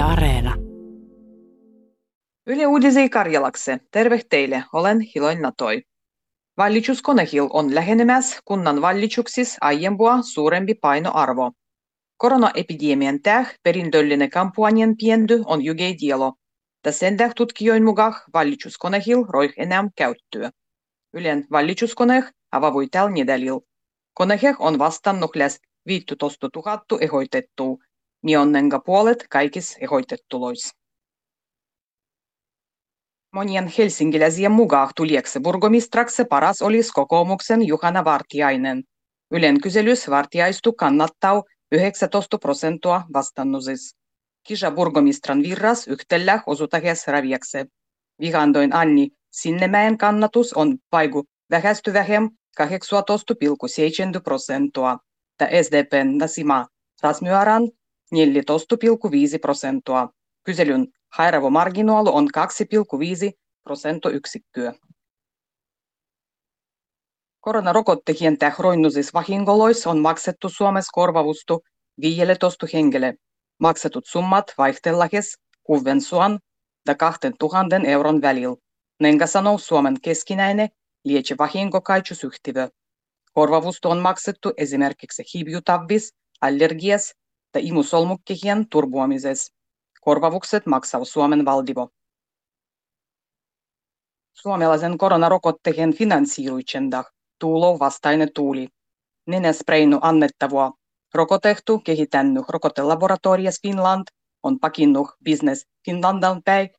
Yle Areena. Yle Uudisei Karjalakse. Terve teille, olen Hiloin Natoi. Vallitsuskonehil on lähenemässä kunnan vallitsuksis aiempua suurempi painoarvo. Koronaepidemian täh perintöllinen kampanjan piendy on jugei dielo. Da sen täh tutkijoin mukaan vallitsuskonehil roih enää käyttöä. Ylen vallitsuskoneh avavui tällä nedälil. On vastannut läs 15 000 ehoitettua, Nionnenga puolet kaikis ehoitettulois. Monien helsinkiläisien mukaan tulieksi burgomistraksi paras olisi kokoomuksen Juhana Vartiainen. Ylen kyselys Vartiaistu kannattaa 19 prosenttia vastannusis. Kisa burgomistran virras yhtellä osutahes raviekse. Vihandoin Anni Sinnemäen kannatus on paigu vähästy vähem 18,7 prosenttia. Ta SDPn Nasima Rasmyaran 14,5 prosenttia. Kyselyn hairavo marginaalu on 2,5 prosenttoyksikköä. Koronarokottekien tähroinnusis vahingolois on maksettu Suomessa korvavustu 15 henkilölle. Maksetut summat vaihtellahes kuvensuan ja 2000 euron välillä. Nenga sanoo Suomen keskinäinen lietse vahinkokaitsusyhtiö. Korvavustu on maksettu esimerkiksi hibjutavvis, allergias ja imusolmukkehien turbuamises. Korvavukset maksaa Suomen valdivo. Suomalaisen koronarokotteen finansiiruitsendah tuulo vastainen tuuli. Nenäspreinu annettavua. Rokotehtu kehitännyt rokotelaboratorias Finland on pakinnut Business Finlandan päin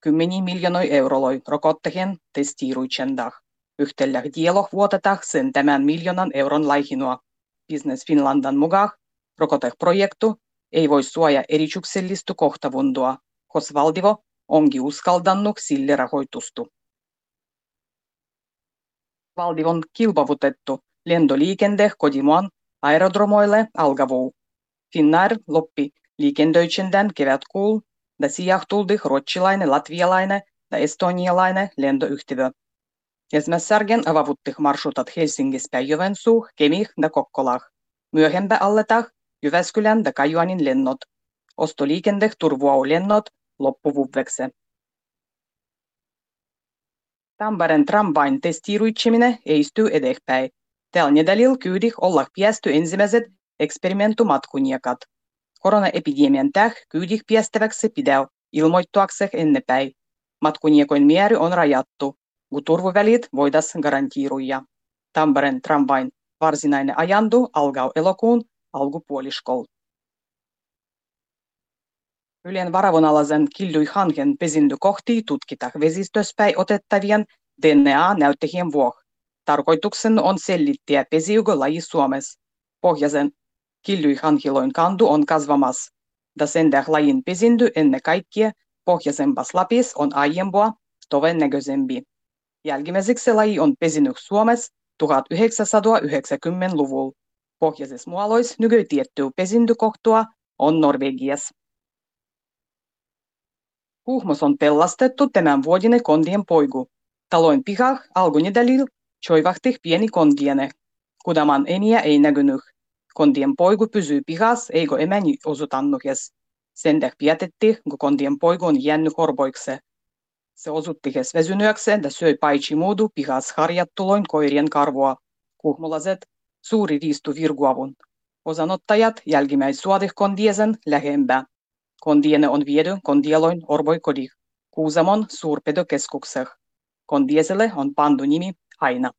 kymmeni miljoonoi euroloi rokotteen testiiruitsendah. Yhtellä dialog vuotetaan sen tämän miljoonan euron laihinua. Business Finlandan mukaan rokoteprojektu ei voi suojaa erityksellistä kohtavundua, koska valdivo onkin uskaldannut sille rahoitustu. Valdivon kilpavutettu lentoliikende kotimaan aerodromoille algavuu. Finnair loppi liikendöitsendän kevätkuul ja sijahtuldi ruotsilainen, latvialainen ja estonialainen lentoyhtiö. Ensimmäisärgen avavuttih marsrutat Helsingistä Joensuuh, Kemih ja Kokkolah. Myöhempä alletah Jyväskylän ja Kajuanin lennot. Ostoliikende turvaa lennot loppuvuveksi. Tampereen tramvain testiiruitseminen eistyy edespäin. Tällä nedälillä kyydih olla piästy ensimmäiset eksperimentumatkunjakat. Koronaepidemian täh kyydih piästäväksi pidäu ilmoittuakseh ennepäin. Matkunjakoin määrä on rajattu, kun turvavälit voidas garantiiruja. Tampereen tramvain varsinainen ajandu alkaa elokuun alkupuoliskolla. Ylen varavonalaisen kildui hanken pesindy kohti tutkita vesistöspäin otettavien DNA-näyttäjien vuoksi. Tarkoituksena on sellittää pesiykö laji Suomessa. Pohjaisen kildui hankiloin kantu on kasvamassa. Da sen lajin pesindy ennen kaikkea pohjaisempas lapis on aiempua todennäköisempi. Jälkimmäiseksi laji on pesinyt Suomessa 1990-luvulla. Pohjoisessa muoloissa nykytiettyä pesintykohtua on Norvegias. Huhmos on pelastettu tämän vuodinen kondien poiku. Taloin pihah algunidalil choivahtih pieni kondiene. Kudaman eniä ei näkynyt. Kondien poiku pysyy pihas eikä emäni osutannuhes. Sen täh pietettiin, kun kondien poiku on jännyt horboikse. Se osuttihes väsynyökse ja söi paitsi muudu pihas harjattuloin koirien karvoa. Kuhmolaiset suuri riistu virguavun. Osanottajat jälkimmäis suodih kondiesen lähempää. Kondiene on viedy kondieloin orvoi kodih, Kuusamon suurpedokeskukseh. Kondieselle on pandu nimi Aina.